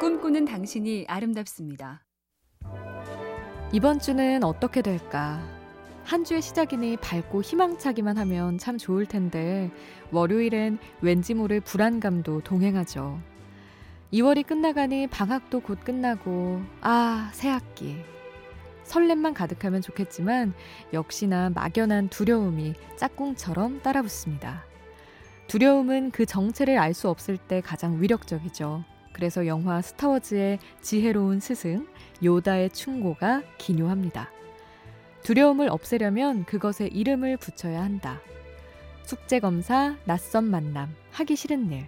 꿈꾸는 당신이 아름답습니다. 이번 주는 어떻게 될까? 한 주의 시작이니 밝고 희망차기만 하면 참 좋을 텐데 월요일엔 왠지 모를 불안감도 동행하죠. 2월이 끝나가니 방학도 곧 끝나고 아, 새 학기. 설렘만 가득하면 좋겠지만 역시나 막연한 두려움이 짝꿍처럼 따라붙습니다. 두려움은 그 정체를 알 수 없을 때 가장 위력적이죠. 그래서 영화 스타워즈의 지혜로운 스승 요다의 충고가 기묘합니다. 두려움을 없애려면 그것에 이름을 붙여야 한다. 숙제 검사, 낯선 만남, 하기 싫은 일.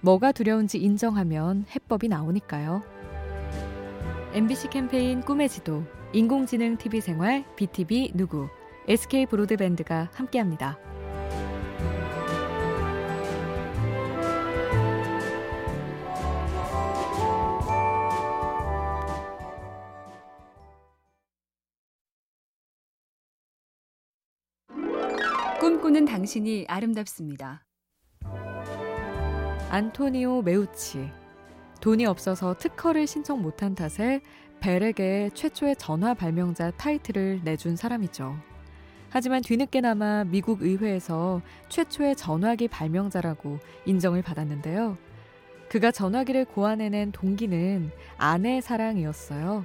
뭐가 두려운지 인정하면 해법이 나오니까요. MBC 캠페인 꿈의 지도, 인공지능 TV 생활, BTV 누구, SK 브로드밴드가 함께합니다. 꿈꾸는 당신이 아름답습니다. 안토니오 메우치. 돈이 없어서 특허를 신청 못한 탓에 벨에게 최초의 전화 발명자 타이틀을 내준 사람이죠. 하지만 뒤늦게나마 미국 의회에서 최초의 전화기 발명자라고 인정을 받았는데요. 그가 전화기를 고안해낸 동기는 아내의 사랑이었어요.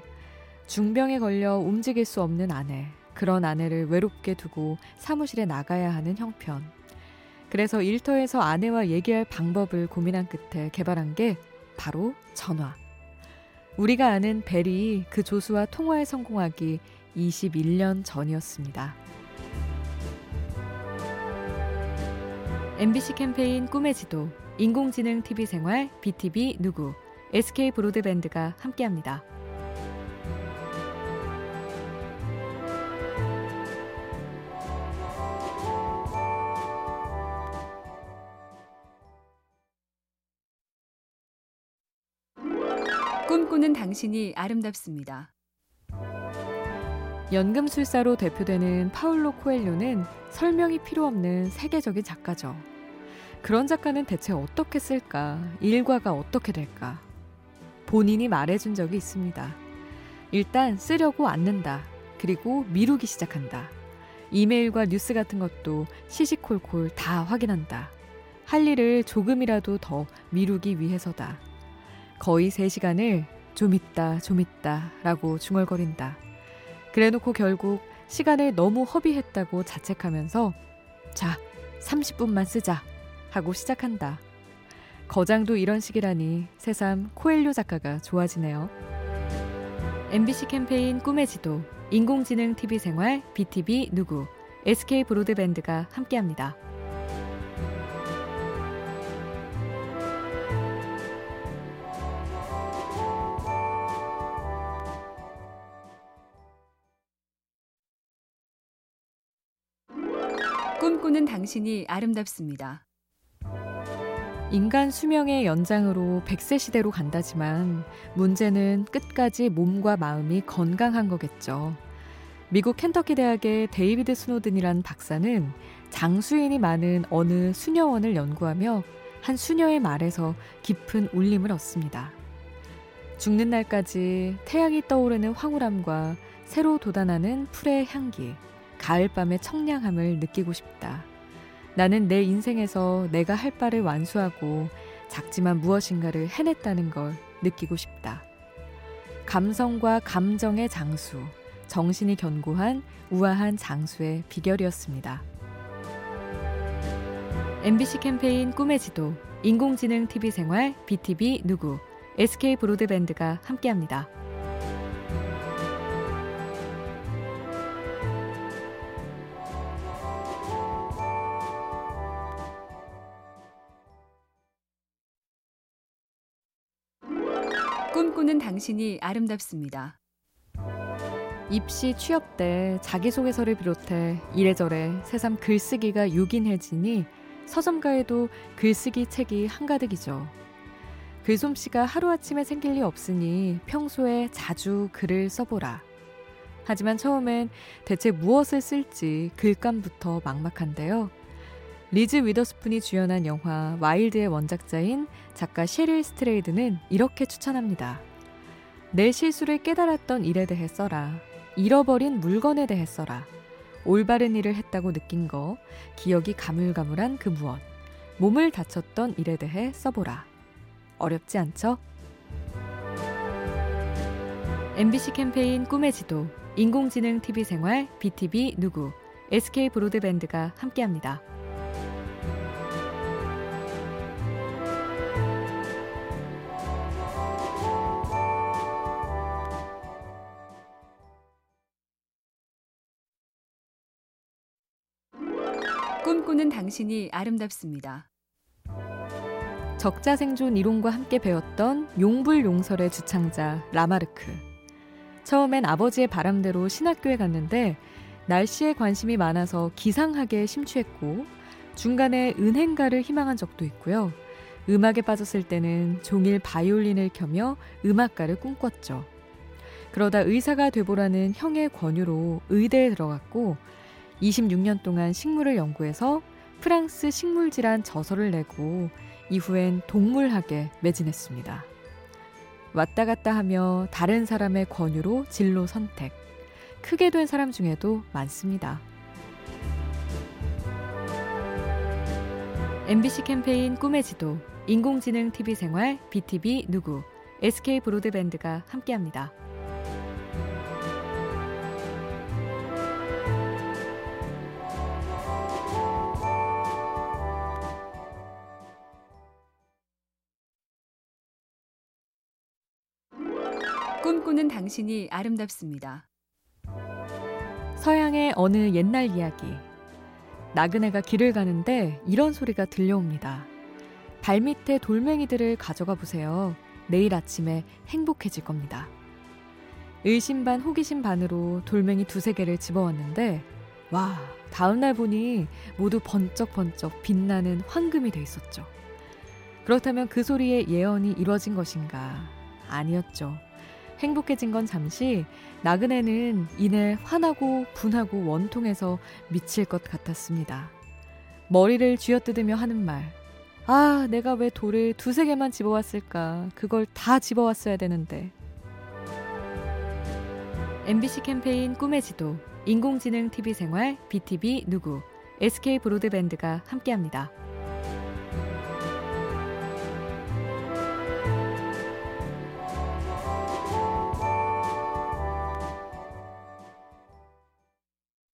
중병에 걸려 움직일 수 없는 아내. 그런 아내를 외롭게 두고 사무실에 나가야 하는 형편. 그래서 일터에서 아내와 얘기할 방법을 고민한 끝에 개발한 게 바로 전화. 우리가 아는 벨이 그 조수와 통화에 성공하기 21년 전이었습니다. MBC 캠페인 꿈의 지도, 인공지능 TV 생활, BTV 누구, SK 브로드밴드가 함께합니다. 꿈꾸는 당신이 아름답습니다. 연금술사로 대표되는 파울로 코엘료는 설명이 필요 없는 세계적인 작가죠. 그런 작가는 대체 어떻게 쓸까? 일과가 어떻게 될까? 본인이 말해준 적이 있습니다. 일단 쓰려고 앉는다. 그리고 미루기 시작한다. 이메일과 뉴스 같은 것도 시시콜콜 다 확인한다. 할 일을 조금이라도 더 미루기 위해서다. 거의 3시간을 좀 있다, 좀 있다 라고 중얼거린다. 그래 놓고 결국 시간을 너무 허비했다고 자책하면서 자, 30분만 쓰자 하고 시작한다. 거장도 이런 식이라니 새삼 코엘료 작가가 좋아지네요. MBC 캠페인 꿈의 지도, 인공지능 TV 생활, BTV 누구, SK 브로드밴드가 함께합니다. 꿈꾸는 당신이 아름답습니다. 인간 수명의 연장으로 100세 시대로 간다지만 문제는 끝까지 몸과 마음이 건강한 거겠죠. 미국 켄터키 대학의 데이비드 스노든이란 박사는 장수인이 많은 어느 수녀원을 연구하며 한 수녀의 말에서 깊은 울림을 얻습니다. 죽는 날까지 태양이 떠오르는 황홀함과 새로 돋아나는 풀의 향기, 가을밤의 청량함을 느끼고 싶다. 나는 내 인생에서 내가 할 바를 완수하고 작지만 무엇인가를 해냈다는 걸 느끼고 싶다. 감성과 감정의 장수, 정신이 견고한 우아한 장수의 비결이었습니다. MBC 캠페인 꿈의 지도, 인공지능 TV 생활, BTV 누구, SK 브로드밴드가 함께합니다. 꿈꾸는 당신이 아름답습니다. 입시 취업 때 자기소개서를 비롯해 이래저래 새삼 글쓰기가 요긴해지니 서점가에도 글쓰기 책이 한가득이죠. 글솜씨가 하루아침에 생길 리 없으니 평소에 자주 글을 써보라. 하지만 처음엔 대체 무엇을 쓸지 글감부터 막막한데요. 리즈 위더스푼이 주연한 영화 와일드의 원작자인 작가 셰릴 스트레이드는 이렇게 추천합니다. 내 실수를 깨달았던 일에 대해 써라. 잃어버린 물건에 대해 써라. 올바른 일을 했다고 느낀 거, 기억이 가물가물한 그 무엇, 몸을 다쳤던 일에 대해 써보라. 어렵지 않죠? MBC 캠페인 꿈의 지도, 인공지능 TV 생활, B tv 누구, SK 브로드밴드가 함께합니다. 꿈꾸는 당신이 아름답습니다. 적자 생존 이론과 함께 배웠던 용불 용설의 주창자 라마르크. 처음엔 아버지의 바람대로 신학교에 갔는데 날씨에 관심이 많아서 기상학에 심취했고 중간에 은행가를 희망한 적도 있고요. 음악에 빠졌을 때는 종일 바이올린을 켜며 음악가를 꿈꿨죠. 그러다 의사가 돼보라는 형의 권유로 의대에 들어갔고 26년 동안 식물을 연구해서 프랑스 식물질환 저서를 내고 이후엔 동물학에 매진했습니다. 왔다 갔다 하며 다른 사람의 권유로 진로 선택. 크게 된 사람 중에도 많습니다. MBC 캠페인 꿈의 지도, 인공지능 TV 생활, BTV 누구, SK 브로드밴드가 함께합니다. 꿈꾸는 당신이 아름답습니다. 서양의 어느 옛날 이야기. 나그네가 길을 가는데 이런 소리가 들려옵니다. 발밑에 돌멩이들을 가져가 보세요. 내일 아침에 행복해질 겁니다. 의심 반 호기심 반으로 돌멩이 두세 개를 집어왔는데, 와, 다음날 보니 모두 번쩍번쩍 빛나는 황금이 돼 있었죠. 그렇다면 그 소리의 예언이 이뤄진 것인가? 아니었죠. 행복해진 건 잠시 나그네는 이내 화나고 분하고 원통해서 미칠 것 같았습니다. 머리를 쥐어뜯으며 하는 말. 아, 내가 왜 돌을 두세 개만 집어왔을까? 그걸 다 집어왔어야 되는데. MBC 캠페인 꿈의 지도, 인공지능 TV 생활, BTV 누구, SK 브로드밴드가 함께합니다.